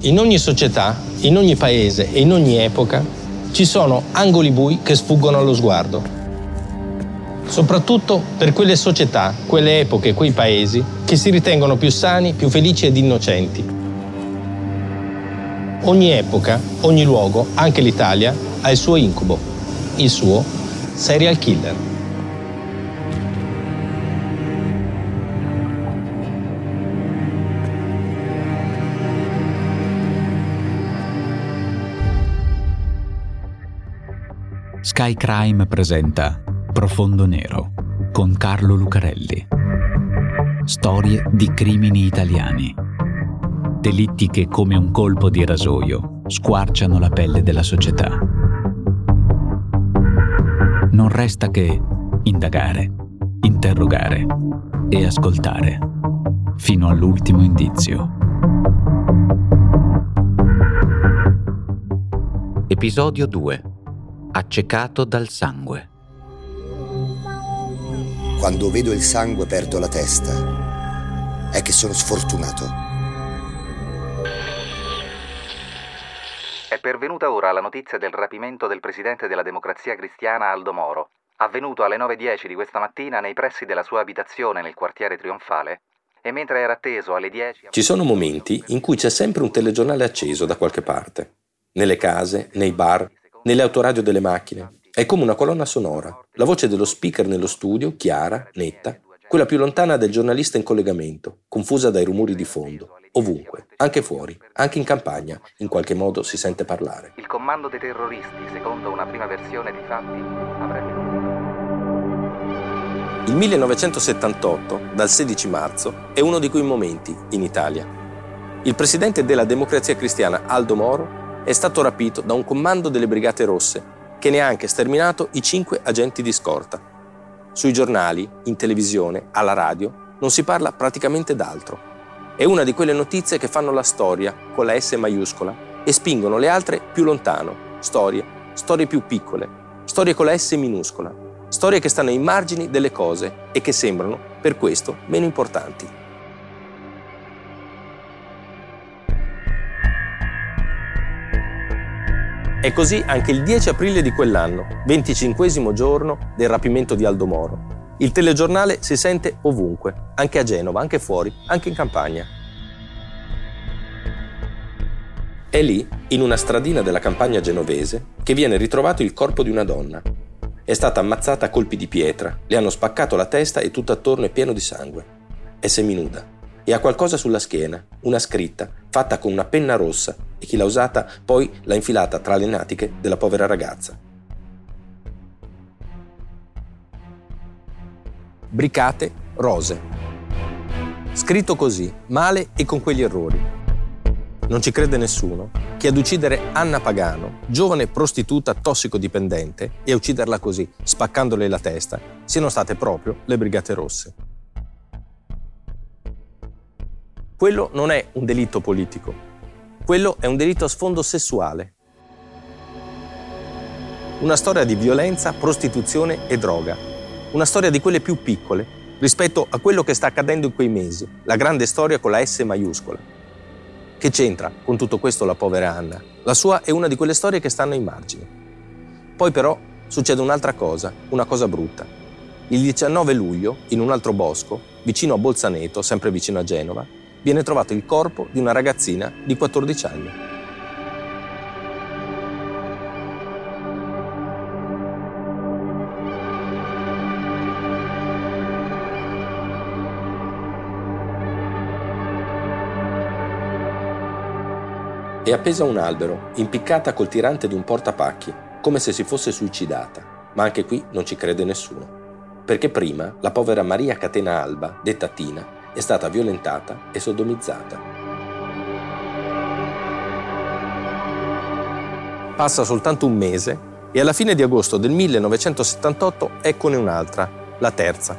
In ogni società, in ogni paese e in ogni epoca ci sono angoli bui che sfuggono allo sguardo. Soprattutto per quelle società, quelle epoche, quei paesi che si ritengono più sani, più felici ed innocenti. Ogni epoca, ogni luogo, anche l'Italia, ha il suo incubo, il suo serial killer. Sky Crime presenta Profondo Nero con Carlo Lucarelli. Storie di crimini italiani. Delitti che come un colpo di rasoio squarciano la pelle della società. Non resta che indagare, interrogare e ascoltare fino all'ultimo indizio. Episodio 2 accecato dal sangue. Quando vedo il sangue perdo la testa. È che sono sfortunato. È pervenuta ora la notizia del rapimento del presidente della Democrazia Cristiana Aldo Moro, avvenuto alle 9.10 di questa mattina nei pressi della sua abitazione nel quartiere Trionfale, e mentre era atteso alle 10... Ci sono momenti in cui c'è sempre un telegiornale acceso da qualche parte. Nelle case, nei bar, nelle autoradio delle macchine. È come una colonna sonora, la voce dello speaker nello studio, chiara, netta, quella più lontana del giornalista in collegamento, confusa dai rumori di fondo, ovunque, anche fuori, anche in campagna, in qualche modo si sente parlare. Il comando dei terroristi, secondo una prima versione di fatti, avrebbe... Il 1978, dal 16 marzo, è uno di quei momenti in Italia. Il presidente della Democrazia Cristiana, Aldo Moro, è stato rapito da un comando delle Brigate Rosse che ne ha anche sterminato i cinque agenti di scorta. Sui giornali, in televisione, alla radio, non si parla praticamente d'altro. È una di quelle notizie che fanno la storia con la S maiuscola e spingono le altre più lontano. Storie, storie più piccole, storie con la S minuscola, storie che stanno ai margini delle cose e che sembrano, per questo, meno importanti. E così anche il 10 aprile di quell'anno, 25 giorno del rapimento di Aldo Moro. Il telegiornale si sente ovunque, anche a Genova, anche fuori, anche in campagna. È lì, in una stradina della campagna genovese, che viene ritrovato il corpo di una donna. È stata ammazzata a colpi di pietra, le hanno spaccato la testa e tutto attorno è pieno di sangue. È seminuda e ha qualcosa sulla schiena, una scritta, fatta con una penna rossa e chi l'ha usata poi l'ha infilata tra le natiche della povera ragazza. Bricate rose. Scritto così, male e con quegli errori. Non ci crede nessuno che ad uccidere Anna Pagano, giovane prostituta tossicodipendente, e a ucciderla così, spaccandole la testa, siano state proprio le Brigate Rosse. Quello non è un delitto politico, quello è un delitto a sfondo sessuale. Una storia di violenza, prostituzione e droga. Una storia di quelle più piccole rispetto a quello che sta accadendo in quei mesi, la grande storia con la S maiuscola. Che c'entra con tutto questo la povera Anna? La sua è una di quelle storie che stanno ai margini. Poi però succede un'altra cosa, una cosa brutta. Il 19 luglio, in un altro bosco, vicino a Bolzaneto, sempre vicino a Genova, viene trovato il corpo di una ragazzina di 14 anni. È appesa a un albero, impiccata col tirante di un portapacchi, come se si fosse suicidata, ma anche qui non ci crede nessuno. Perché prima la povera Maria Catena Alba, detta Tina, è stata violentata e sodomizzata. Passa soltanto un mese e alla fine di agosto del 1978 eccone un'altra, la terza,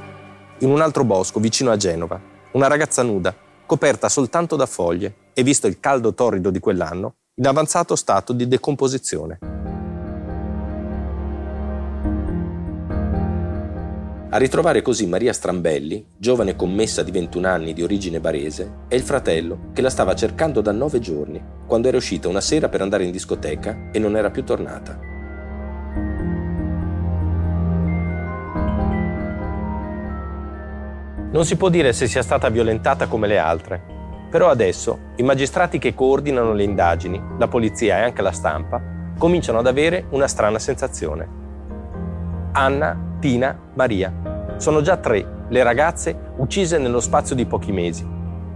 in un altro bosco vicino a Genova, una ragazza nuda, coperta soltanto da foglie e visto il caldo torrido di quell'anno, in avanzato stato di decomposizione. A ritrovare così Maria Strambelli, giovane commessa di 21 anni di origine barese, è il fratello che la stava cercando da nove giorni, quando era uscita una sera per andare in discoteca e non era più tornata. Non si può dire se sia stata violentata come le altre, però adesso i magistrati che coordinano le indagini, la polizia e anche la stampa, cominciano ad avere una strana sensazione. Anna, Tina, Maria. Sono già tre le ragazze uccise nello spazio di pochi mesi.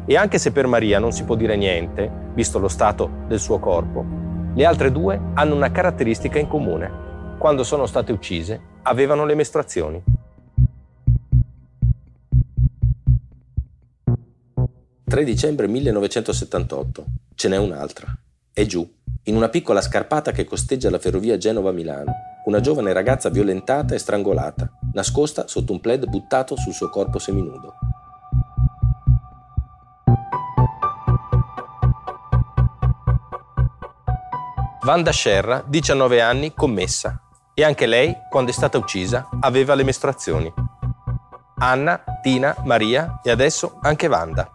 E anche se per Maria non si può dire niente, visto lo stato del suo corpo, le altre due hanno una caratteristica in comune. Quando sono state uccise, avevano le mestruazioni. 3 dicembre 1978. Ce n'è un'altra. È giù, in una piccola scarpata che costeggia la ferrovia Genova-Milano, una giovane ragazza violentata e strangolata, nascosta sotto un plaid buttato sul suo corpo seminudo. Vanda Scerra, 19 anni, commessa. E anche lei, quando è stata uccisa, aveva le mestruazioni. Anna, Tina, Maria e adesso anche Vanda.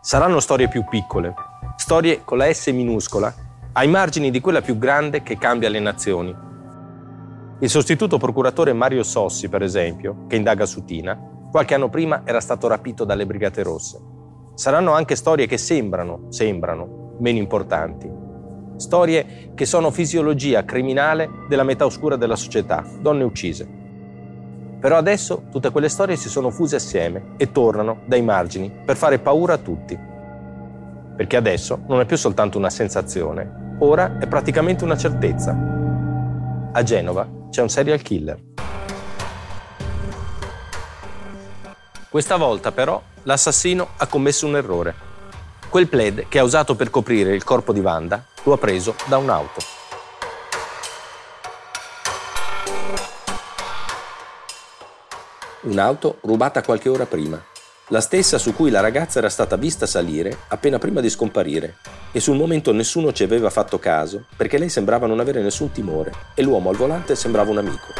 Saranno storie più piccole, storie con la S minuscola, ai margini di quella più grande che cambia le nazioni. Il sostituto procuratore Mario Sossi, per esempio, che indaga su Tina, qualche anno prima era stato rapito dalle Brigate Rosse. Saranno anche storie che sembrano, sembrano, meno importanti. Storie che sono fisiologia criminale della metà oscura della società, donne uccise. Però adesso tutte quelle storie si sono fuse assieme e tornano dai margini per fare paura a tutti. Perché adesso non è più soltanto una sensazione, ora è praticamente una certezza. A Genova c'è un serial killer. Questa volta però l'assassino ha commesso un errore. Quel plaid che ha usato per coprire il corpo di Wanda lo ha preso da un'auto. un'auto rubata qualche ora prima, la stessa su cui la ragazza era stata vista salire appena prima di scomparire, e sul momento nessuno ci aveva fatto caso perché lei sembrava non avere nessun timore e l'uomo al volante sembrava un amico.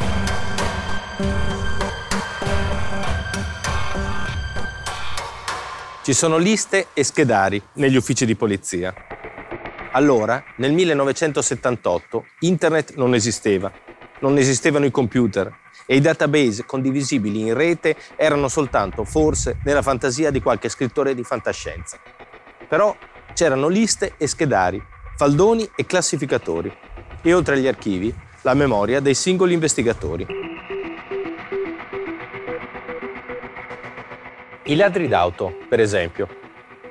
Ci sono liste e schedari negli uffici di polizia. Allora, nel 1978, internet non esisteva, non esistevano i computer, e i database condivisibili in rete erano soltanto forse nella fantasia di qualche scrittore di fantascienza. Però c'erano liste e schedari, faldoni e classificatori e oltre agli archivi la memoria dei singoli investigatori. I ladri d'auto, per esempio,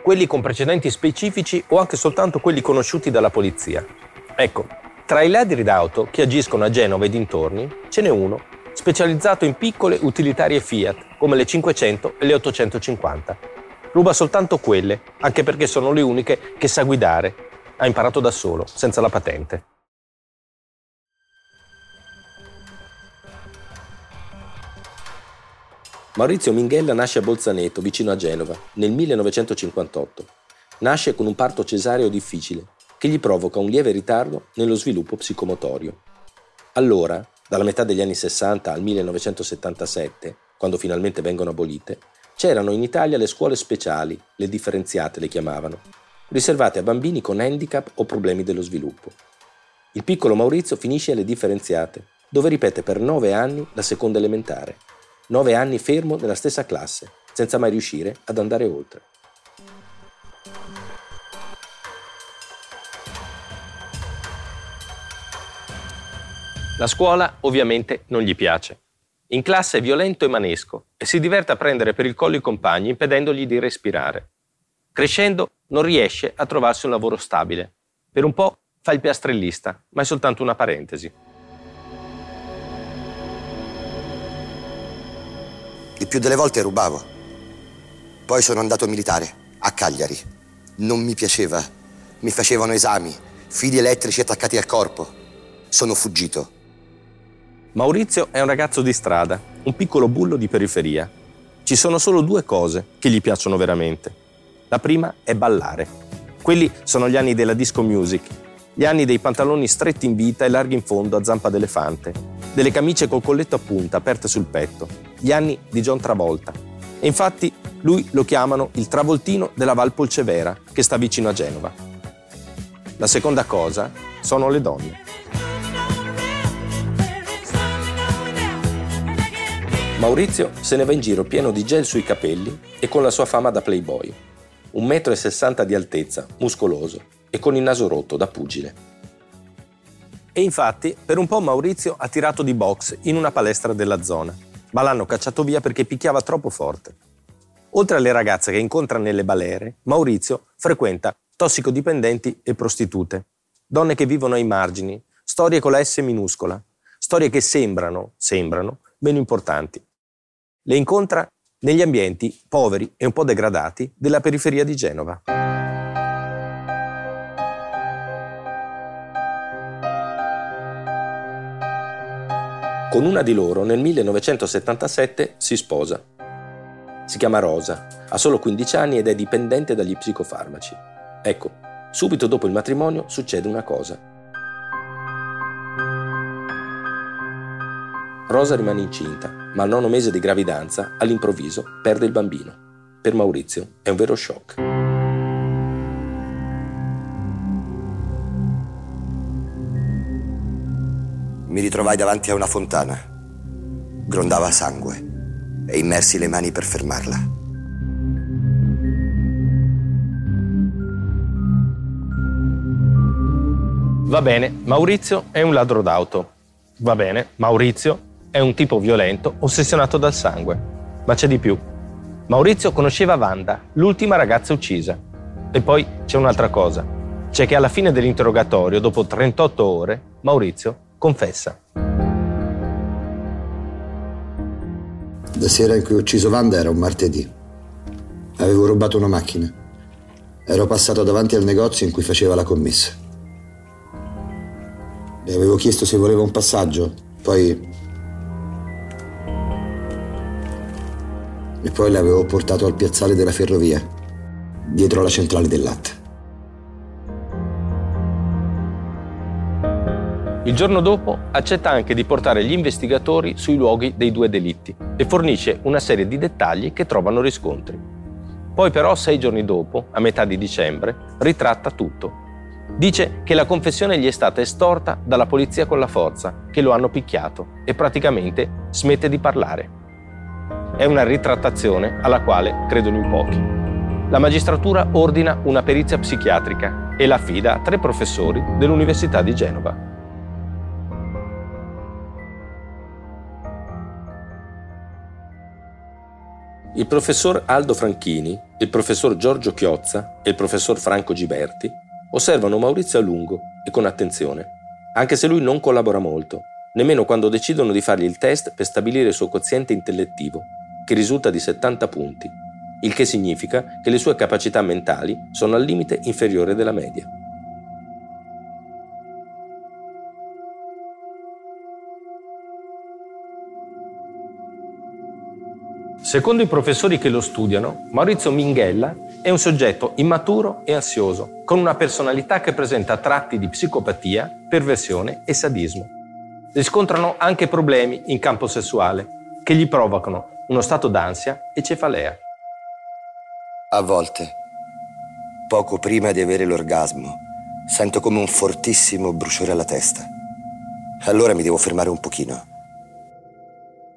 quelli con precedenti specifici o anche soltanto quelli conosciuti dalla polizia. Ecco, tra i ladri d'auto che agiscono a Genova e dintorni ce n'è uno specializzato in piccole utilitarie Fiat, come le 500 e le 850. Ruba soltanto quelle, anche perché sono le uniche che sa guidare. Ha imparato da solo, senza la patente. Maurizio Minghella nasce a Bolzaneto, vicino a Genova, nel 1958. Nasce con un parto cesareo difficile, che gli provoca un lieve ritardo nello sviluppo psicomotorio. Allora, dalla metà degli anni 60 al 1977, quando finalmente vengono abolite, c'erano in Italia le scuole speciali, le differenziate le chiamavano, riservate a bambini con handicap o problemi dello sviluppo. Il piccolo Maurizio finisce alle differenziate, dove ripete per nove anni la seconda elementare, nove anni fermo nella stessa classe, senza mai riuscire ad andare oltre. La scuola ovviamente non gli piace. In classe è violento e manesco e si diverte a prendere per il collo i compagni impedendogli di respirare. Crescendo non riesce a trovarsi un lavoro stabile. Per un po' fa il piastrellista, ma è soltanto una parentesi. Il più delle volte rubavo. Poi sono andato militare, a Cagliari. Non mi piaceva. Mi facevano esami, fili elettrici attaccati al corpo. Sono fuggito. Maurizio è un ragazzo di strada, un piccolo bullo di periferia. Ci sono solo due cose che gli piacciono veramente. La prima è ballare. Quelli sono gli anni della disco music, gli anni dei pantaloni stretti in vita e larghi in fondo a zampa d'elefante, delle camicie col colletto a punta aperte sul petto, gli anni di John Travolta. E infatti lui lo chiamano il Travoltino della Val Polcevera, che sta vicino a Genova. La seconda cosa sono le donne. Maurizio se ne va in giro pieno di gel sui capelli e con la sua fama da playboy. Un metro e sessanta di altezza, muscoloso e con il naso rotto da pugile. E infatti, per un po' Maurizio ha tirato di box in una palestra della zona, ma l'hanno cacciato via perché picchiava troppo forte. Oltre alle ragazze che incontra nelle balere, Maurizio frequenta tossicodipendenti e prostitute, donne che vivono ai margini, storie con la S minuscola, storie che sembrano, sembrano, meno importanti. Le incontra negli ambienti poveri e un po' degradati della periferia di Genova. Con una di loro nel 1977 si sposa. Si chiama Rosa, ha solo 15 anni ed è dipendente dagli psicofarmaci. Ecco, subito dopo il matrimonio succede una cosa. Rosa rimane incinta, ma al nono mese di gravidanza, all'improvviso, perde il bambino. Per Maurizio è un vero shock. Mi ritrovai davanti a una fontana. Grondava sangue e immersi le mani per fermarla. Va bene, Maurizio è un ladro d'auto. Va bene, Maurizio è un tipo violento, ossessionato dal sangue. Ma c'è di più. Maurizio conosceva Wanda, l'ultima ragazza uccisa. E poi c'è un'altra cosa. C'è che alla fine dell'interrogatorio, dopo 38 ore, Maurizio confessa. La sera in cui ho ucciso Wanda era un martedì. Avevo rubato una macchina. Ero passato davanti al negozio in cui faceva la commessa. Le avevo chiesto se voleva un passaggio, poi e poi l'avevo portato al piazzale della ferrovia, dietro alla centrale del latte. Il giorno dopo accetta anche di portare gli investigatori sui luoghi dei due delitti e fornisce una serie di dettagli che trovano riscontri. Poi però, sei giorni dopo, a metà di dicembre, ritratta tutto. Dice che la confessione gli è stata estorta dalla polizia con la forza, che lo hanno picchiato e praticamente smette di parlare. È una ritrattazione alla quale credono in pochi. La magistratura ordina una perizia psichiatrica e la affida a tre professori dell'Università di Genova. Il professor Aldo Franchini, il professor Giorgio Chiozza e il professor Franco Giberti osservano Maurizio a lungo e con attenzione, anche se lui non collabora molto, nemmeno quando decidono di fargli il test per stabilire il suo quoziente intellettivo che risulta di 70 punti, il che significa che le sue capacità mentali sono al limite inferiore della media. Secondo i professori che lo studiano, Maurizio Minghella è un soggetto immaturo e ansioso, con una personalità che presenta tratti di psicopatia, perversione e sadismo. Riscontrano anche problemi in campo sessuale, che gli provocano uno stato d'ansia e cefalea. A volte, poco prima di avere l'orgasmo, sento come un fortissimo bruciore alla testa. Allora mi devo fermare un pochino.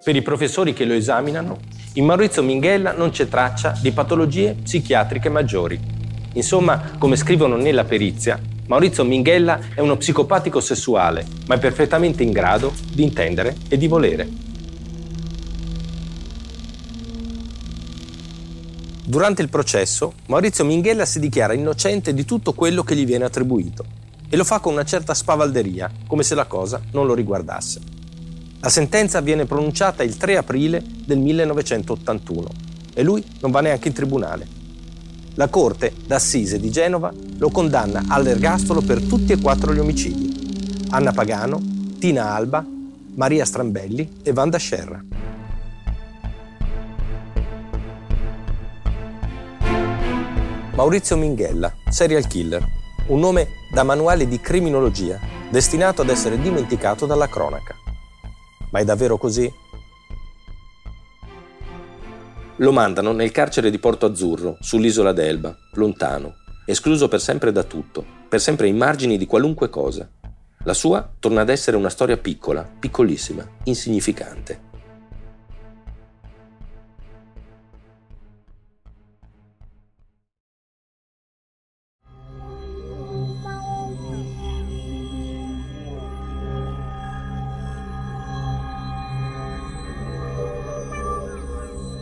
Per i professori che lo esaminano, in Maurizio Minghella non c'è traccia di patologie psichiatriche maggiori. Insomma, come scrivono nella perizia, Maurizio Minghella è uno psicopatico sessuale, ma è perfettamente in grado di intendere e di volere. Durante il processo, Maurizio Minghella si dichiara innocente di tutto quello che gli viene attribuito e lo fa con una certa spavalderia, come se la cosa non lo riguardasse. La sentenza viene pronunciata il 3 aprile del 1981 e lui non va neanche in tribunale. La Corte d'Assise di Genova lo condanna all'ergastolo per tutti e quattro gli omicidi. Anna Pagano, Tina Alba, Maria Strambelli e Vanda Scerra. Maurizio Minghella, serial killer, un nome da manuale di criminologia, destinato ad essere dimenticato dalla cronaca. Ma è davvero così? Lo mandano nel carcere di Porto Azzurro, sull'isola d'Elba, lontano, escluso per sempre da tutto, per sempre ai margini di qualunque cosa. La sua torna ad essere una storia piccola, piccolissima, insignificante.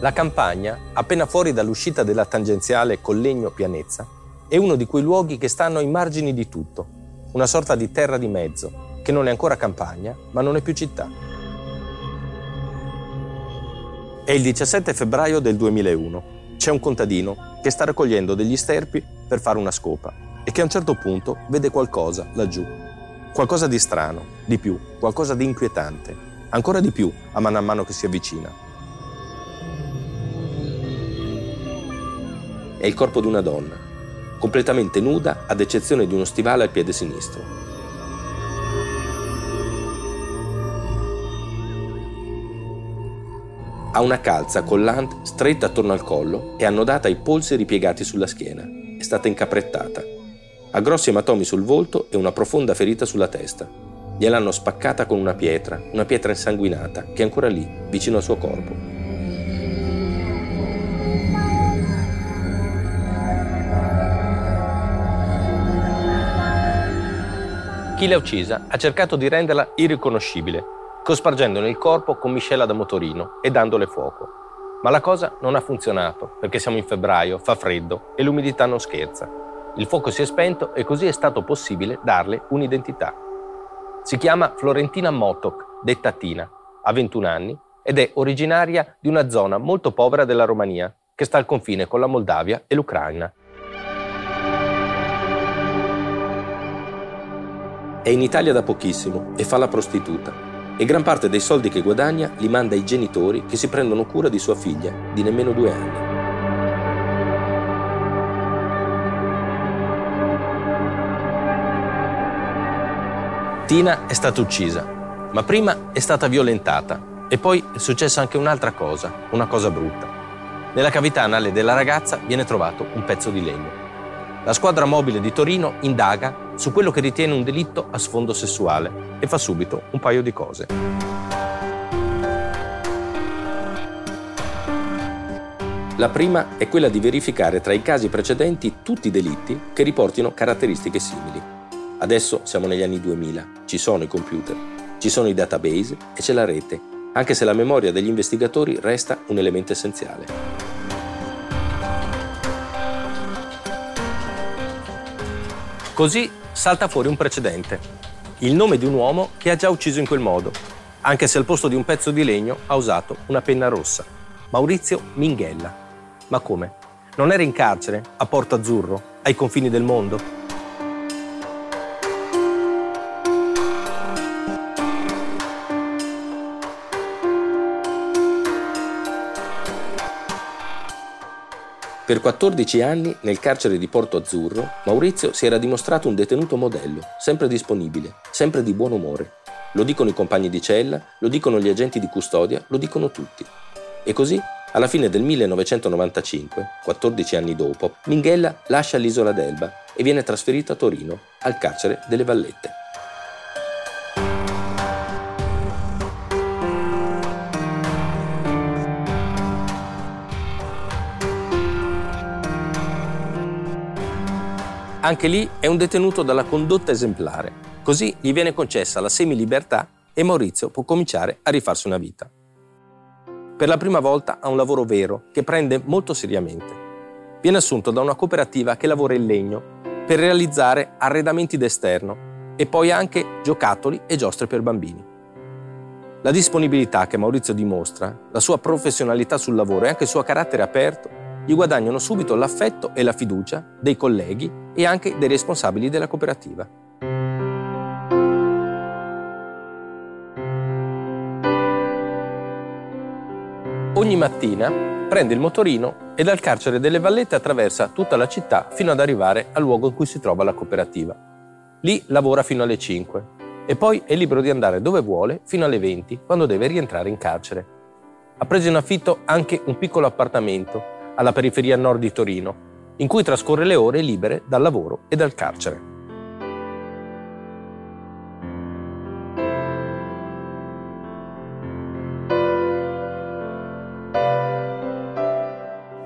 La campagna, appena fuori dall'uscita della tangenziale Collegno-Pianezza, è uno di quei luoghi che stanno ai margini di tutto, una sorta di terra di mezzo, che non è ancora campagna, ma non è più città. È il 17 febbraio del 2001. C'è un contadino che sta raccogliendo degli sterpi per fare una scopa e che a un certo punto vede qualcosa laggiù. Qualcosa di strano, di più, qualcosa di inquietante, ancora di più a mano a mano che si avvicina. È il corpo di una donna, completamente nuda ad eccezione di uno stivale al piede sinistro. Ha una calza collante stretta attorno al collo e annodata ai polsi ripiegati sulla schiena. È stata incaprettata. Ha grossi ematomi sul volto e una profonda ferita sulla testa. Gliel'hanno spaccata con una pietra, una pietra insanguinata, che è ancora lì, vicino al suo corpo. Chi l'ha uccisa ha cercato di renderla irriconoscibile, cospargendone il corpo con miscela da motorino e dandole fuoco. Ma la cosa non ha funzionato perché siamo in febbraio, fa freddo e l'umidità non scherza. Il fuoco si è spento e così è stato possibile darle un'identità. Si chiama Florentina Motok, detta Tina, ha 21 anni ed è originaria di una zona molto povera della Romania che sta al confine con la Moldavia e l'Ucraina. È in Italia da pochissimo e fa la prostituta. E gran parte dei soldi che guadagna li manda ai genitori che si prendono cura di sua figlia, di nemmeno due anni. Tina è stata uccisa, ma prima è stata violentata e poi è successa anche un'altra cosa, una cosa brutta. Nella cavità anale della ragazza viene trovato un pezzo di legno. La squadra mobile di Torino indaga su quello che ritiene un delitto a sfondo sessuale e fa subito un paio di cose. La prima è quella di verificare tra i casi precedenti tutti i delitti che riportino caratteristiche simili. Adesso siamo negli anni 2000, ci sono i computer, ci sono i database e c'è la rete, anche se la memoria degli investigatori resta un elemento essenziale. Così salta fuori un precedente, il nome di un uomo che ha già ucciso in quel modo, anche se al posto di un pezzo di legno ha usato una penna rossa. Maurizio Minghella. Ma come? Non era in carcere, a Porto Azzurro, ai confini del mondo? Per 14 anni, nel carcere di Porto Azzurro, Maurizio si era dimostrato un detenuto modello, sempre disponibile, sempre di buon umore. Lo dicono i compagni di cella, lo dicono gli agenti di custodia, lo dicono tutti. E così, alla fine del 1995, 14 anni dopo, Minghella lascia l'isola d'Elba e viene trasferito a Torino, al carcere delle Vallette. Anche lì è un detenuto dalla condotta esemplare. Così gli viene concessa la semilibertà e Maurizio può cominciare a rifarsi una vita. Per la prima volta ha un lavoro vero che prende molto seriamente. Viene assunto da una cooperativa che lavora in legno per realizzare arredamenti d'esterno e poi anche giocattoli e giostre per bambini. La disponibilità che Maurizio dimostra, la sua professionalità sul lavoro e anche il suo carattere aperto gli guadagnano subito l'affetto e la fiducia dei colleghi e anche dei responsabili della cooperativa. Ogni mattina prende il motorino e dal carcere delle Vallette attraversa tutta la città fino ad arrivare al luogo in cui si trova la cooperativa. Lì lavora fino alle 5 e poi è libero di andare dove vuole fino alle 20 quando deve rientrare in carcere. Ha preso in affitto anche un piccolo appartamento alla periferia nord di Torino, in cui trascorre le ore libere dal lavoro e dal carcere.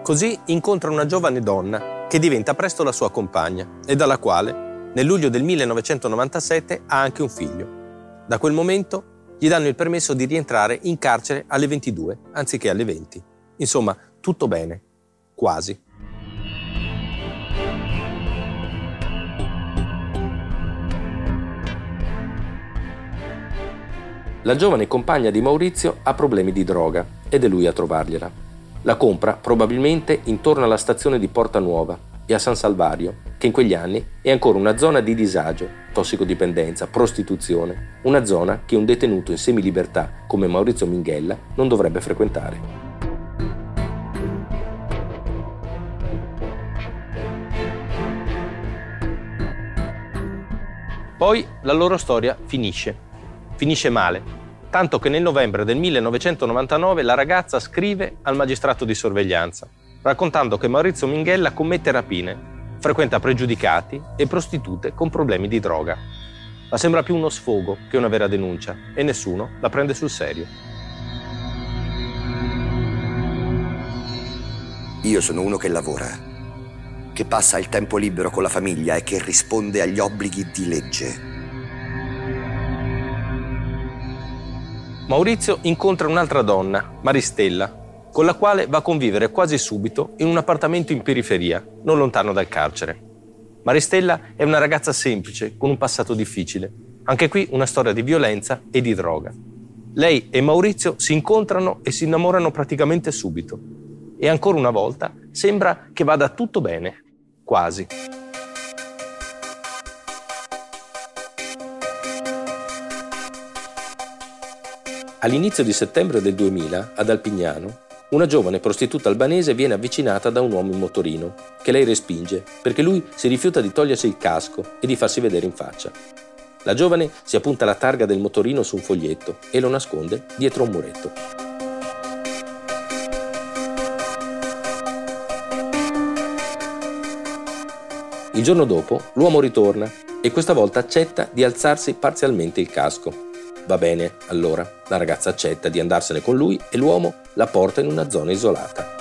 Così incontra una giovane donna che diventa presto la sua compagna e dalla quale, nel luglio del 1997, ha anche un figlio. Da quel momento gli danno il permesso di rientrare in carcere alle 22 anziché alle 20. Insomma, tutto bene quasi. La giovane compagna di Maurizio ha problemi di droga ed è lui a trovargliela. La compra probabilmente intorno alla stazione di Porta Nuova e a San Salvario, che in quegli anni è ancora una zona di disagio, tossicodipendenza, prostituzione, una zona che un detenuto in semilibertà come Maurizio Minghella non dovrebbe frequentare. Poi la loro storia finisce. Finisce male, tanto che nel novembre del 1999 la ragazza scrive al magistrato di sorveglianza, raccontando che Maurizio Minghella commette rapine, frequenta pregiudicati e prostitute con problemi di droga. Ma sembra più uno sfogo che una vera denuncia e nessuno la prende sul serio. Io sono uno che lavora che passa il tempo libero con la famiglia e che risponde agli obblighi di legge. Maurizio incontra un'altra donna, Maristella, con la quale va a convivere quasi subito in un appartamento in periferia, non lontano dal carcere. Maristella è una ragazza semplice, con un passato difficile. Anche qui una storia di violenza e di droga. Lei e Maurizio si incontrano e si innamorano praticamente subito. E ancora una volta sembra che vada tutto bene, quasi. All'inizio di settembre del 2000, ad Alpignano, una giovane prostituta albanese viene avvicinata da un uomo in motorino, che lei respinge perché lui si rifiuta di togliersi il casco e di farsi vedere in faccia. La giovane si appunta la targa del motorino su un foglietto e lo nasconde dietro un muretto. Il giorno dopo l'uomo ritorna e questa volta accetta di alzarsi parzialmente il casco. Va bene, allora, la ragazza accetta di andarsene con lui e l'uomo la porta in una zona isolata.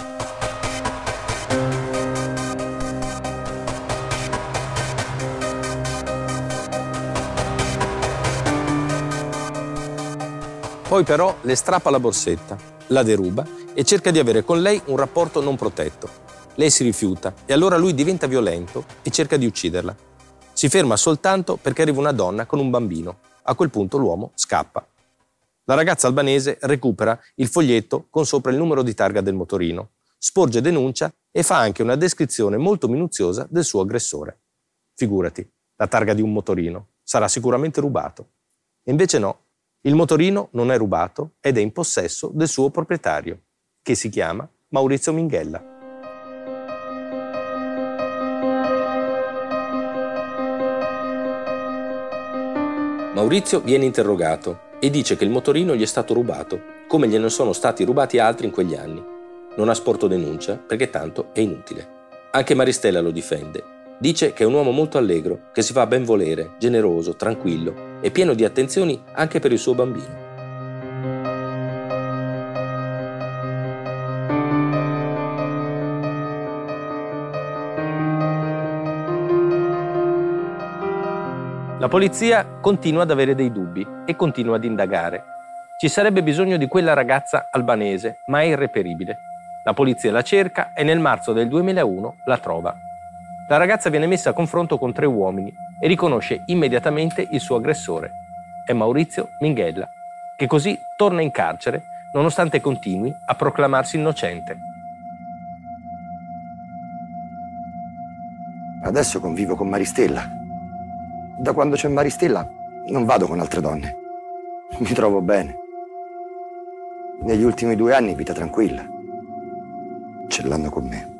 Poi però le strappa la borsetta, la deruba e cerca di avere con lei un rapporto non protetto. Lei si rifiuta e allora lui diventa violento e cerca di ucciderla. Si ferma soltanto perché arriva una donna con un bambino. A quel punto l'uomo scappa. La ragazza albanese recupera il foglietto con sopra il numero di targa del motorino, sporge denuncia e fa anche una descrizione molto minuziosa del suo aggressore. Figurati, la targa di un motorino sarà sicuramente rubato. E invece no, il motorino non è rubato ed è in possesso del suo proprietario, che si chiama Maurizio Minghella. Maurizio viene interrogato e dice che il motorino gli è stato rubato, come gliene sono stati rubati altri in quegli anni. Non ha sporto denuncia perché tanto è inutile. Anche Maristella lo difende. Dice che è un uomo molto allegro, che si fa ben volere, generoso, tranquillo e pieno di attenzioni anche per il suo bambino. La polizia continua ad avere dei dubbi e continua ad indagare. Ci sarebbe bisogno di quella ragazza albanese, ma è irreperibile. La polizia la cerca e nel marzo del 2001 la trova. La ragazza viene messa a confronto con tre uomini e riconosce immediatamente il suo aggressore. È Maurizio Minghella. che così torna in carcere nonostante continui a proclamarsi innocente. Adesso convivo con Maristella. Da quando c'è Maristella non vado con altre donne. Mi trovo bene. Negli ultimi due anni vita tranquilla. Ce l'hanno con me.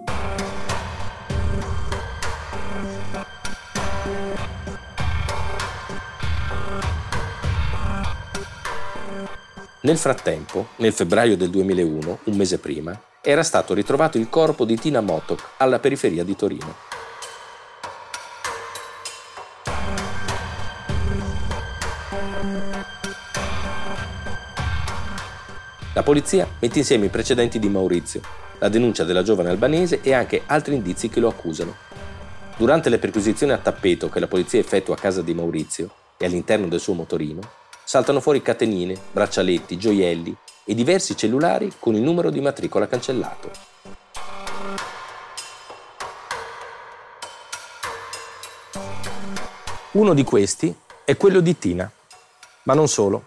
Nel frattempo, nel febbraio del 2001, un mese prima, era stato ritrovato il corpo di Tina Motok alla periferia di Torino. La polizia mette insieme i precedenti di Maurizio, la denuncia della giovane albanese e anche altri indizi che lo accusano. Durante le perquisizioni a tappeto che la polizia effettua a casa di Maurizio e all'interno del suo motorino, saltano fuori catenine, braccialetti, gioielli e diversi cellulari con il numero di matricola cancellato. Uno di questi è quello di Tina, ma non solo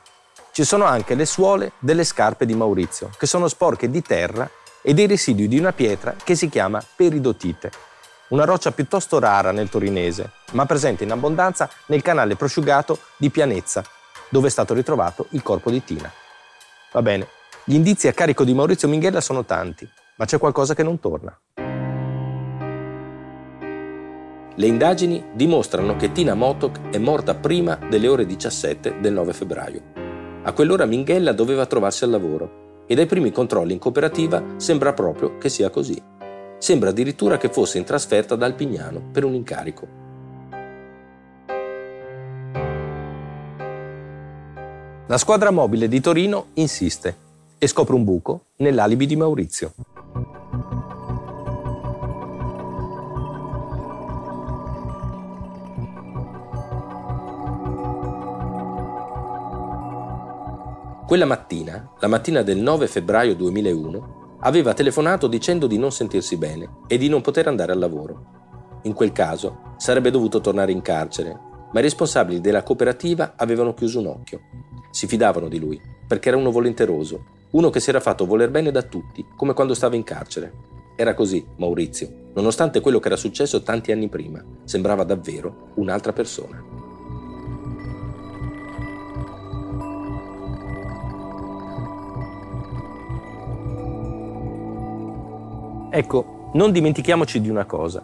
ci sono anche le suole delle scarpe di Maurizio, che sono sporche di terra e dei residui di una pietra che si chiama peridotite, una roccia piuttosto rara nel torinese, ma presente in abbondanza nel canale prosciugato di Pianezza, dove è stato ritrovato il corpo di Tina. Va bene, gli indizi a carico di Maurizio Minghella sono tanti, ma c'è qualcosa che non torna. Le indagini dimostrano che Tina Motok è morta prima delle ore 17 del 9 febbraio. A quell'ora Minghella doveva trovarsi al lavoro e dai primi controlli in cooperativa sembra proprio che sia così. Sembra addirittura che fosse in trasferta da Alpignano per un incarico. La squadra mobile di Torino insiste e scopre un buco nell'alibi di Maurizio. Quella mattina, la mattina del 9 febbraio 2001, aveva telefonato dicendo di non sentirsi bene e di non poter andare al lavoro. In quel caso sarebbe dovuto tornare in carcere, ma i responsabili della cooperativa avevano chiuso un occhio. Si fidavano di lui, perché era uno volenteroso, uno che si era fatto voler bene da tutti, come quando stava in carcere. Era così, Maurizio, nonostante quello che era successo tanti anni prima, sembrava davvero un'altra persona. Ecco, non dimentichiamoci di una cosa.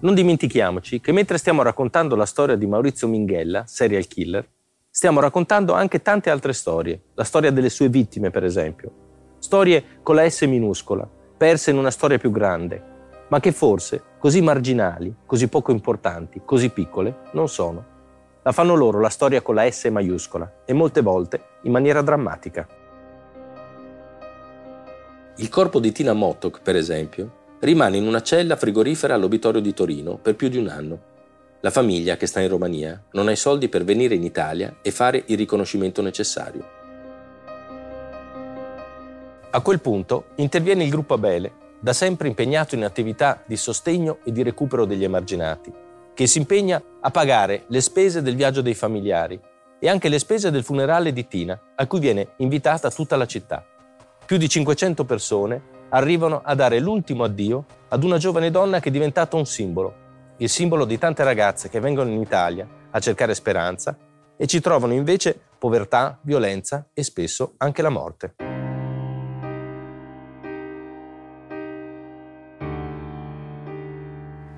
Non dimentichiamoci che mentre stiamo raccontando la storia di Maurizio Minghella, serial killer, stiamo raccontando anche tante altre storie. La storia delle sue vittime, per esempio. Storie con la S minuscola, perse in una storia più grande, ma che forse così marginali, così poco importanti, così piccole, non sono. La fanno loro la storia con la S maiuscola e molte volte in maniera drammatica. Il corpo di Tina Motok, per esempio, rimane in una cella frigorifera all'obitorio di Torino per più di un anno. La famiglia, che sta in Romania, non ha i soldi per venire in Italia e fare il riconoscimento necessario. A quel punto interviene il gruppo Abele, da sempre impegnato in attività di sostegno e di recupero degli emarginati, che si impegna a pagare le spese del viaggio dei familiari e anche le spese del funerale di Tina, a cui viene invitata tutta la città più di 500 persone arrivano a dare l'ultimo addio ad una giovane donna che è diventata un simbolo, il simbolo di tante ragazze che vengono in Italia a cercare speranza e ci trovano invece povertà, violenza e spesso anche la morte.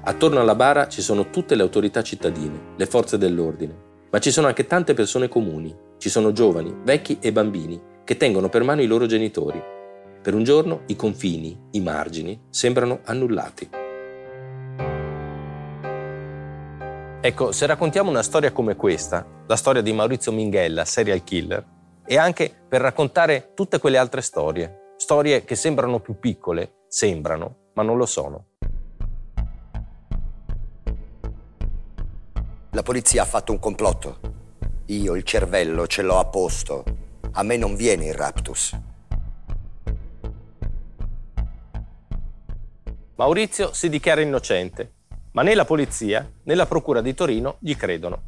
Attorno alla bara ci sono tutte le autorità cittadine, le forze dell'ordine, ma ci sono anche tante persone comuni, ci sono giovani, vecchi e bambini che tengono per mano i loro genitori. Per un giorno i confini, i margini, sembrano annullati. Ecco, se raccontiamo una storia come questa, la storia di Maurizio Minghella, serial killer, è anche per raccontare tutte quelle altre storie, storie che sembrano più piccole, sembrano, ma non lo sono. La polizia ha fatto un complotto. Io il cervello ce l'ho a posto. A me non viene il raptus. Maurizio si dichiara innocente, ma né la polizia né la procura di Torino gli credono.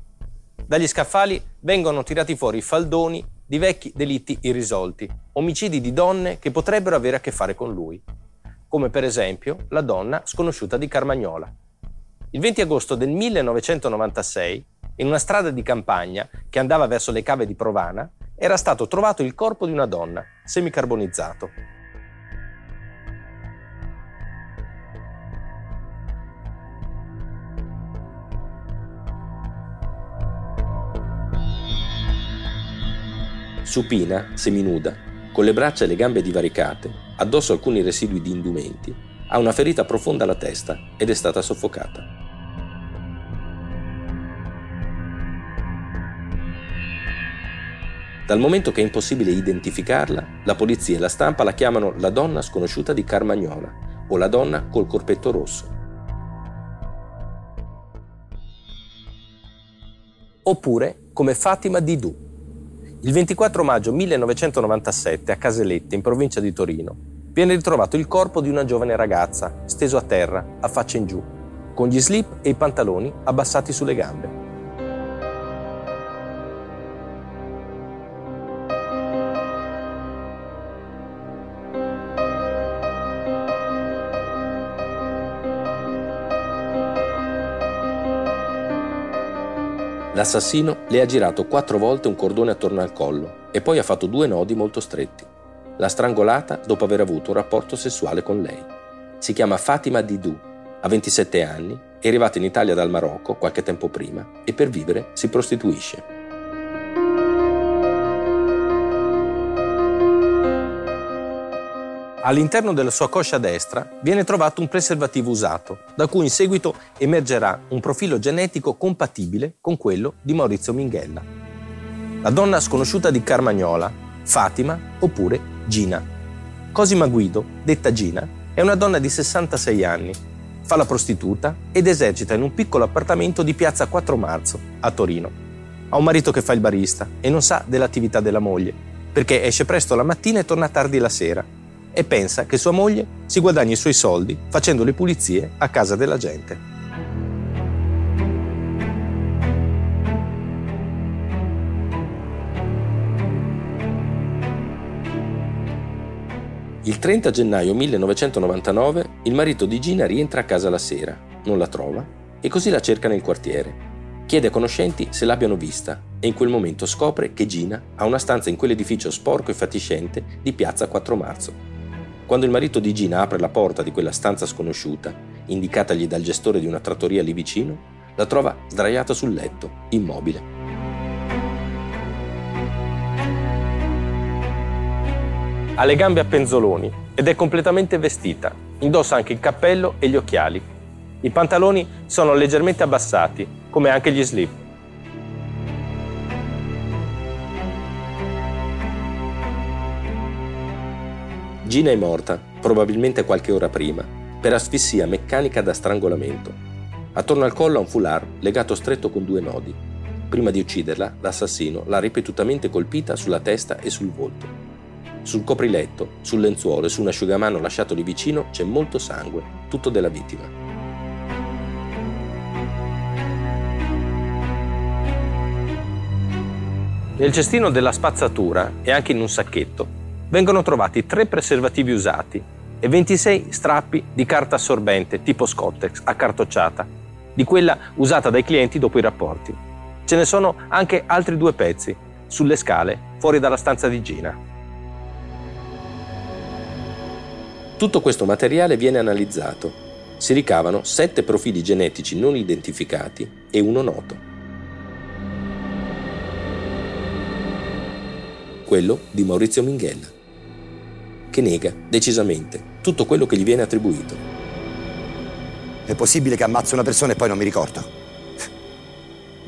Dagli scaffali vengono tirati fuori faldoni di vecchi delitti irrisolti, omicidi di donne che potrebbero avere a che fare con lui, come per esempio la donna sconosciuta di Carmagnola. Il 20 agosto del 1996, in una strada di campagna che andava verso le cave di Provana, era stato trovato il corpo di una donna, semicarbonizzato. Supina, seminuda, con le braccia e le gambe divaricate, addosso alcuni residui di indumenti, ha una ferita profonda alla testa ed è stata soffocata. Dal momento che è impossibile identificarla, la polizia e la stampa la chiamano la donna sconosciuta di Carmagnola o la donna col corpetto rosso. Oppure come Fatima Didou, il 24 maggio 1997 a Caselette, in provincia di Torino, viene ritrovato il corpo di una giovane ragazza, steso a terra, a faccia in giù, con gli slip e i pantaloni abbassati sulle gambe. L'assassino le ha girato quattro volte un cordone attorno al collo e poi ha fatto due nodi molto stretti. L'ha strangolata dopo aver avuto un rapporto sessuale con lei. Si chiama Fatima Didou, ha 27 anni, è arrivata in Italia dal Marocco qualche tempo prima e per vivere si prostituisce. All'interno della sua coscia destra viene trovato un preservativo usato, da cui in seguito emergerà un profilo genetico compatibile con quello di Maurizio Minghella. La donna sconosciuta di Carmagnola, Fatima oppure Gina. Cosima Guido, detta Gina, è una donna di 66 anni, fa la prostituta ed esercita in un piccolo appartamento di piazza 4 Marzo, a Torino. Ha un marito che fa il barista e non sa dell'attività della moglie, perché esce presto la mattina e torna tardi la sera e pensa che sua moglie si guadagni i suoi soldi facendo le pulizie a casa della gente. Il 30 gennaio 1999 il marito di Gina rientra a casa la sera, non la trova e così la cerca nel quartiere. Chiede ai conoscenti se l'abbiano vista e in quel momento scopre che Gina ha una stanza in quell'edificio sporco e fatiscente di piazza 4 marzo. Quando il marito di Gina apre la porta di quella stanza sconosciuta, indicatagli dal gestore di una trattoria lì vicino, la trova sdraiata sul letto, immobile. Ha le gambe a penzoloni ed è completamente vestita. Indossa anche il cappello e gli occhiali. I pantaloni sono leggermente abbassati, come anche gli slip. Gina è morta, probabilmente qualche ora prima, per asfissia meccanica da strangolamento. Attorno al collo ha un foulard legato stretto con due nodi. Prima di ucciderla, l'assassino l'ha ripetutamente colpita sulla testa e sul volto. Sul copriletto, sul lenzuolo e su un asciugamano lasciato lì vicino c'è molto sangue, tutto della vittima. Nel cestino della spazzatura e anche in un sacchetto vengono trovati tre preservativi usati e 26 strappi di carta assorbente tipo Scottex accartocciata, di quella usata dai clienti dopo i rapporti. Ce ne sono anche altri due pezzi, sulle scale, fuori dalla stanza di Gina. Tutto questo materiale viene analizzato. Si ricavano sette profili genetici non identificati e uno noto. Quello di Maurizio Minghella che nega, decisamente, tutto quello che gli viene attribuito. È possibile che ammazzo una persona e poi non mi ricordo?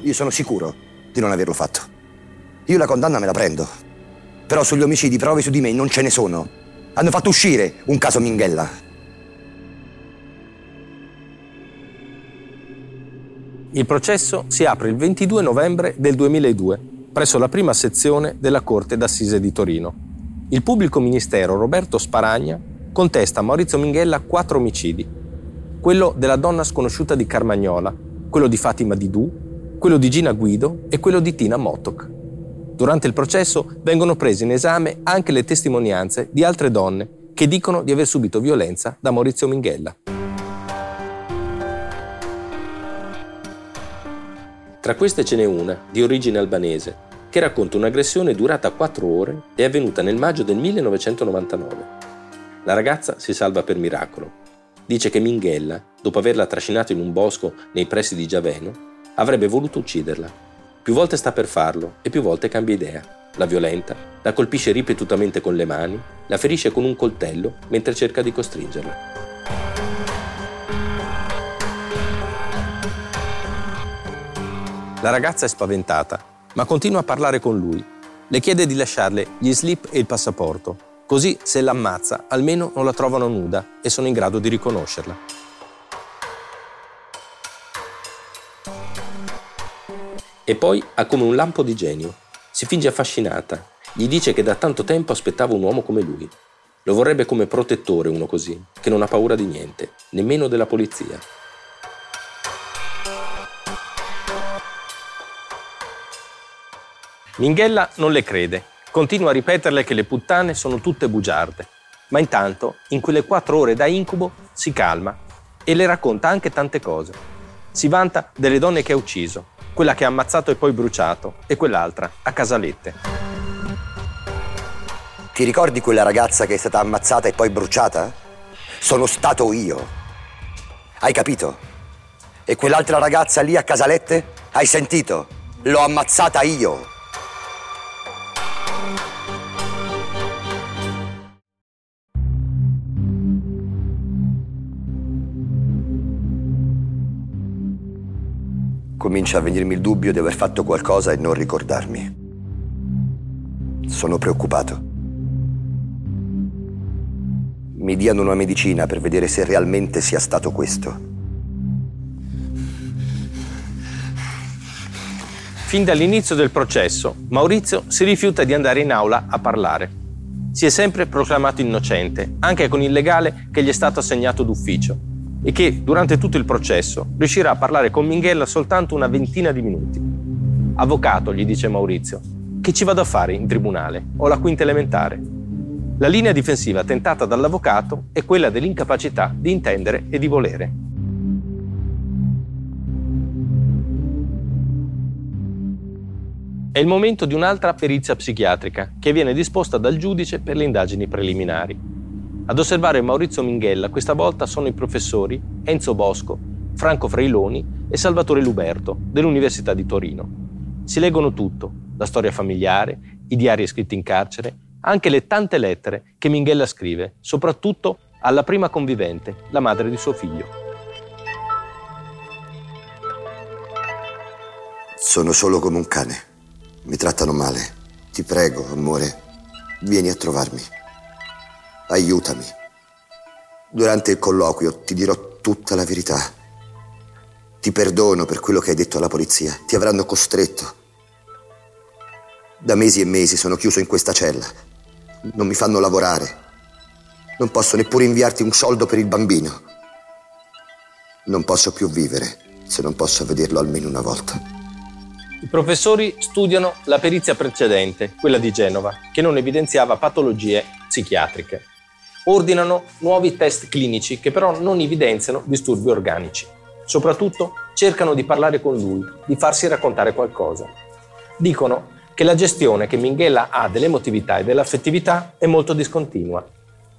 Io sono sicuro di non averlo fatto. Io la condanna me la prendo. Però sugli omicidi prove su di me non ce ne sono. Hanno fatto uscire un caso Minghella. Il processo si apre il 22 novembre del 2002 presso la prima sezione della Corte d'Assise di Torino. Il pubblico ministero Roberto Sparagna contesta a Maurizio Minghella quattro omicidi. Quello della donna sconosciuta di Carmagnola, quello di Fatima Didou, quello di Gina Guido e quello di Tina Motok. Durante il processo vengono prese in esame anche le testimonianze di altre donne che dicono di aver subito violenza da Maurizio Minghella. Tra queste ce n'è una, di origine albanese, che racconta un'aggressione durata 4 ore e avvenuta nel maggio del 1999. La ragazza si salva per miracolo. Dice che Minghella, dopo averla trascinata in un bosco nei pressi di Giaveno, avrebbe voluto ucciderla. Più volte sta per farlo e più volte cambia idea. La violenta, la colpisce ripetutamente con le mani, la ferisce con un coltello mentre cerca di costringerla. La ragazza è spaventata, ma continua a parlare con lui. Le chiede di lasciarle gli slip e il passaporto, così se l'ammazza almeno non la trovano nuda e sono in grado di riconoscerla. E poi ha come un lampo di genio. Si finge affascinata. Gli dice che da tanto tempo aspettava un uomo come lui. Lo vorrebbe come protettore uno così, che non ha paura di niente, nemmeno della polizia. Minghella non le crede, continua a ripeterle che le puttane sono tutte bugiarde, ma intanto, in quelle quattro ore da incubo, si calma e le racconta anche tante cose. Si vanta delle donne che ha ucciso, quella che ha ammazzato e poi bruciato e quell'altra a Casalette. Ti ricordi quella ragazza che è stata ammazzata e poi bruciata? Sono stato io. Hai capito? E quell'altra ragazza lì a Casalette? Hai sentito? L'ho ammazzata io. Comincia a venirmi il dubbio di aver fatto qualcosa e non ricordarmi. Sono preoccupato. Mi diano una medicina per vedere se realmente sia stato questo. Fin dall'inizio del processo, Maurizio si rifiuta di andare in aula a parlare. Si è sempre proclamato innocente, anche con il legale che gli è stato assegnato d'ufficio e che durante tutto il processo riuscirà a parlare con Minghella soltanto una ventina di minuti. Avvocato, gli dice Maurizio, che ci vado a fare in tribunale? Ho la quinta elementare. La linea difensiva tentata dall'avvocato è quella dell'incapacità di intendere e di volere. È il momento di un'altra perizia psichiatrica che viene disposta dal giudice per le indagini preliminari. Ad osservare Maurizio Minghella questa volta sono i professori Enzo Bosco, Franco Freiloni e Salvatore Luberto dell'Università di Torino. Si leggono tutto, la storia familiare, i diari scritti in carcere, anche le tante lettere che Minghella scrive, soprattutto alla prima convivente, la madre di suo figlio. Sono solo come un cane. Mi trattano male. Ti prego, amore, vieni a trovarmi. Aiutami. Durante il colloquio ti dirò tutta la verità. Ti perdono per quello che hai detto alla polizia. Ti avranno costretto. Da mesi e mesi sono chiuso in questa cella. Non mi fanno lavorare. Non posso neppure inviarti un soldo per il bambino. Non posso più vivere se non posso vederlo almeno una volta. I professori studiano la perizia precedente, quella di Genova, che non evidenziava patologie psichiatriche ordinano nuovi test clinici che però non evidenziano disturbi organici. Soprattutto cercano di parlare con lui, di farsi raccontare qualcosa. Dicono che la gestione che Minghella ha dell'emotività e dell'affettività è molto discontinua,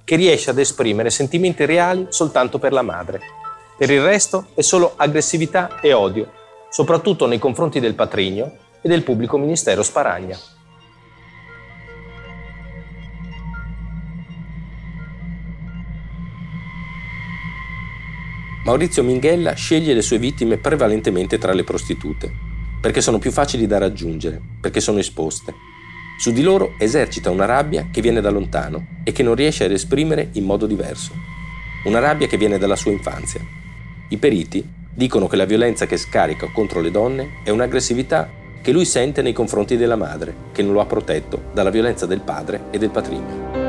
che riesce ad esprimere sentimenti reali soltanto per la madre. Per il resto è solo aggressività e odio, soprattutto nei confronti del patrigno e del pubblico ministero Sparagna. Maurizio Minghella sceglie le sue vittime prevalentemente tra le prostitute, perché sono più facili da raggiungere, perché sono esposte. Su di loro esercita una rabbia che viene da lontano e che non riesce ad esprimere in modo diverso. Una rabbia che viene dalla sua infanzia. I periti dicono che la violenza che scarica contro le donne è un'aggressività che lui sente nei confronti della madre, che non lo ha protetto dalla violenza del padre e del patrigno.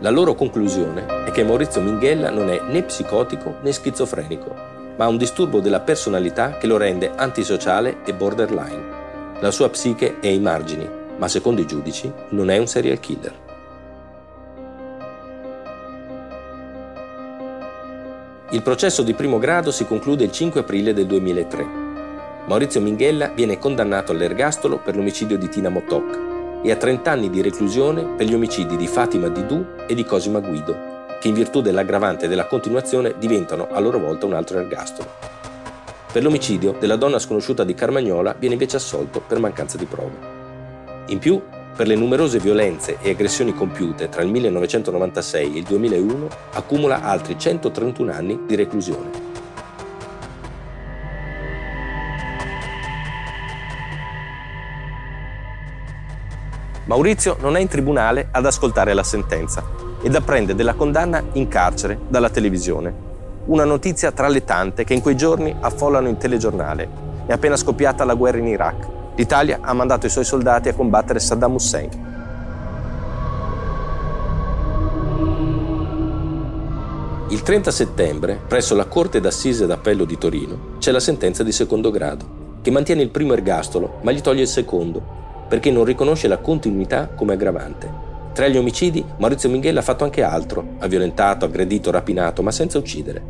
La loro conclusione è che Maurizio Minghella non è né psicotico né schizofrenico, ma ha un disturbo della personalità che lo rende antisociale e borderline. La sua psiche è ai margini, ma secondo i giudici non è un serial killer. Il processo di primo grado si conclude il 5 aprile del 2003. Maurizio Minghella viene condannato all'ergastolo per l'omicidio di Tina Motok e a 30 anni di reclusione per gli omicidi di Fatima Didù e di Cosima Guido, che in virtù dell'aggravante della continuazione diventano a loro volta un altro ergastolo. Per l'omicidio della donna sconosciuta di Carmagnola viene invece assolto per mancanza di prove. In più, per le numerose violenze e aggressioni compiute tra il 1996 e il 2001, accumula altri 131 anni di reclusione. Maurizio non è in tribunale ad ascoltare la sentenza ed apprende della condanna in carcere dalla televisione. Una notizia tra le tante che in quei giorni affollano il telegiornale. È appena scoppiata la guerra in Iraq l'Italia ha mandato i suoi soldati a combattere Saddam Hussein. Il 30 settembre, presso la Corte d'Assise d'Appello di Torino, c'è la sentenza di secondo grado, che mantiene il primo ergastolo, ma gli toglie il secondo, perché non riconosce la continuità come aggravante. Tra gli omicidi, Maurizio Minghella ha fatto anche altro, ha violentato, aggredito, rapinato, ma senza uccidere.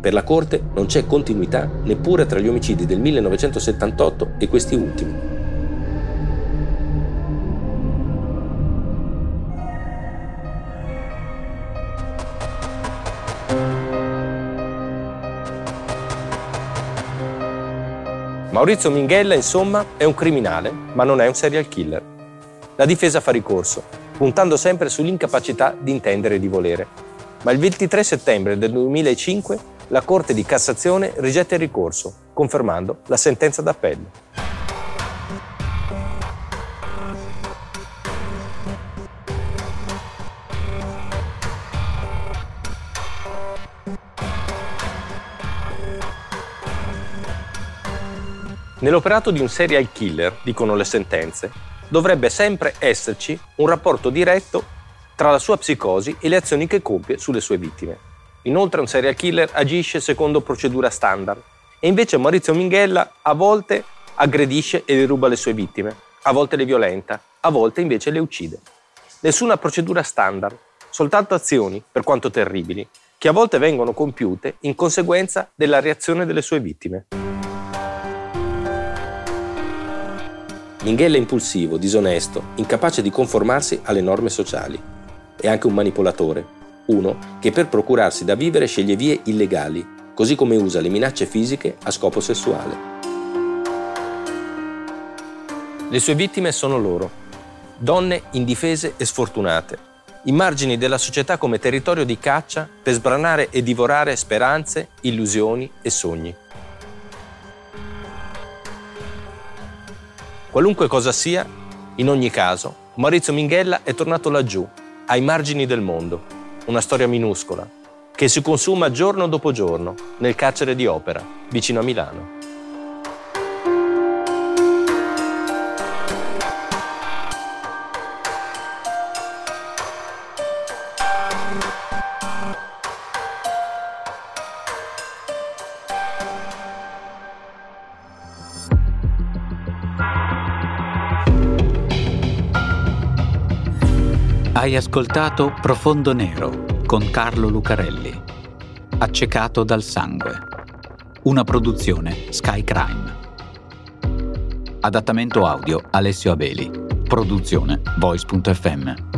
Per la Corte non c'è continuità neppure tra gli omicidi del 1978 e questi ultimi. Maurizio Minghella, insomma, è un criminale, ma non è un serial killer. La difesa fa ricorso, puntando sempre sull'incapacità di intendere e di volere. Ma il 23 settembre del 2005 la Corte di Cassazione rigetta il ricorso, confermando la sentenza d'appello. Nell'operato di un serial killer, dicono le sentenze, dovrebbe sempre esserci un rapporto diretto tra la sua psicosi e le azioni che compie sulle sue vittime. Inoltre un serial killer agisce secondo procedura standard e invece Maurizio Minghella a volte aggredisce e deruba le sue vittime, a volte le violenta, a volte invece le uccide. Nessuna procedura standard, soltanto azioni, per quanto terribili, che a volte vengono compiute in conseguenza della reazione delle sue vittime. Minghella è impulsivo, disonesto, incapace di conformarsi alle norme sociali. È anche un manipolatore, uno che per procurarsi da vivere sceglie vie illegali, così come usa le minacce fisiche a scopo sessuale. Le sue vittime sono loro, donne indifese e sfortunate, immagini della società come territorio di caccia per sbranare e divorare speranze, illusioni e sogni. Qualunque cosa sia, in ogni caso, Maurizio Minghella è tornato laggiù, ai margini del mondo, una storia minuscola, che si consuma giorno dopo giorno nel carcere di Opera, vicino a Milano. Hai ascoltato Profondo Nero con Carlo Lucarelli. Accecato dal sangue. Una produzione Sky Crime. Adattamento audio Alessio Abeli. Produzione Voice.fm.